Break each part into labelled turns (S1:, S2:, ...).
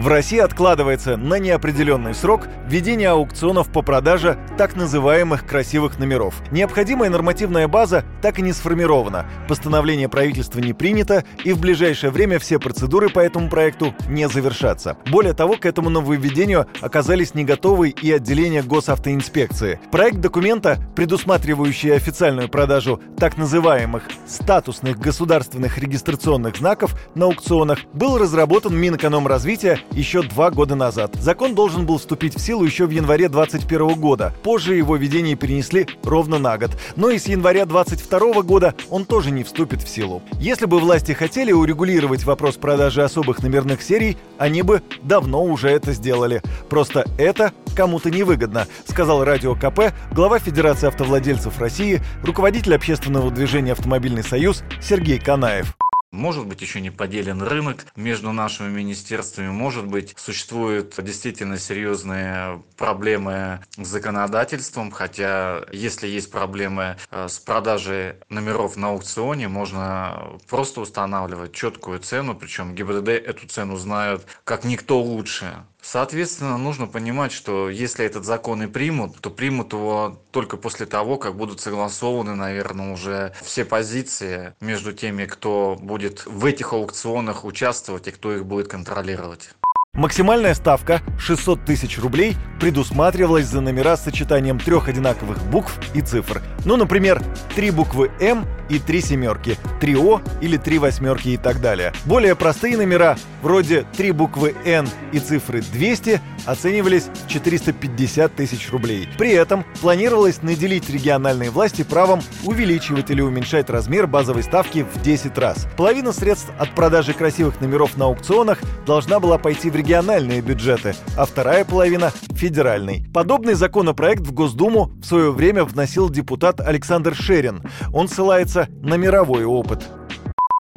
S1: В России откладывается на неопределенный срок введение аукционов по продаже так называемых красивых номеров. Необходимая нормативная база так и не сформирована. Постановление правительства не принято, и в ближайшее время все процедуры по этому проекту не завершатся. Более того, к этому нововведению оказались не готовы и отделения госавтоинспекции. Проект документа, предусматривающий официальную продажу так называемых статусных государственных регистрационных знаков на аукционах, был разработан Минэкономразвития еще два года назад. Закон должен был вступить в силу еще в январе 2021 года. Позже его введение перенесли ровно на год. Но и с января 2022 года он тоже не вступит в силу. Если бы власти хотели урегулировать вопрос продажи особых номерных серий, они бы давно уже это сделали. Просто это кому-то невыгодно, сказал Радио КП глава Федерации автовладельцев России, руководитель общественного движения «Автомобильный союз» Сергей Канаев.
S2: Может быть, еще не поделен рынок между нашими министерствами. Может быть, существуют действительно серьезные проблемы с законодательством. Хотя, если есть проблемы э, с продажей номеров на аукционе, можно просто устанавливать четкую цену. Причем ГИБДД эту цену знают как никто лучше. Соответственно, нужно понимать, что если этот закон и примут, то примут его только после того, как будут согласованы, наверное, уже все позиции между теми, кто будет в этих аукционах участвовать и кто их будет контролировать.
S1: Максимальная ставка 600 тысяч рублей предусматривалась за номера с сочетанием трех одинаковых букв и цифр. Ну, например, три буквы М и три семерки, три О или три восьмерки и так далее. Более простые номера, вроде три буквы Н и цифры 200, оценивались в 450 тысяч рублей. При этом планировалось наделить региональные власти правом увеличивать или уменьшать размер базовой ставки в 10 раз. Половина средств от продажи красивых номеров на аукционах должна была пойти в региональные бюджеты, а вторая половина – федеральный. Подобный законопроект в Госдуму в свое время вносил депутат Александр Шерин. Он ссылается на мировой опыт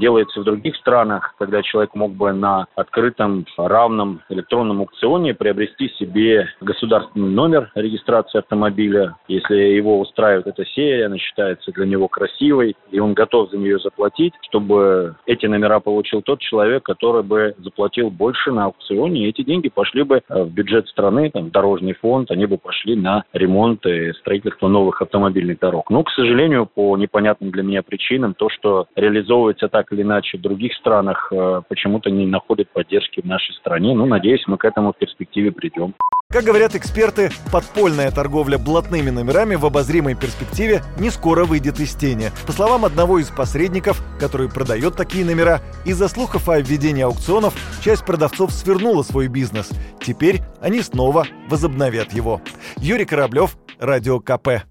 S3: делается в других странах, когда человек мог бы на открытом, равном электронном аукционе приобрести себе государственный номер регистрации автомобиля. Если его устраивает эта серия, она считается для него красивой, и он готов за нее заплатить, чтобы эти номера получил тот человек, который бы заплатил больше на аукционе, и эти деньги пошли бы в бюджет страны, там, дорожный фонд, они бы пошли на ремонт и строительство новых автомобильных дорог. Но, к сожалению, по непонятным для меня причинам, то, что реализовывается так или иначе в других странах э, почему-то не находит поддержки в нашей стране. Ну, надеюсь, мы к этому в перспективе придем.
S1: Как говорят эксперты, подпольная торговля блатными номерами в обозримой перспективе не скоро выйдет из тени. По словам одного из посредников, который продает такие номера, из-за слухов о введении аукционов часть продавцов свернула свой бизнес. Теперь они снова возобновят его. Юрий Кораблев, Радио КП.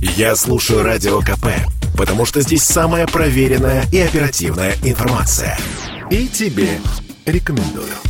S4: Я слушаю Радио КП, потому что здесь самая проверенная и оперативная информация. И тебе рекомендую.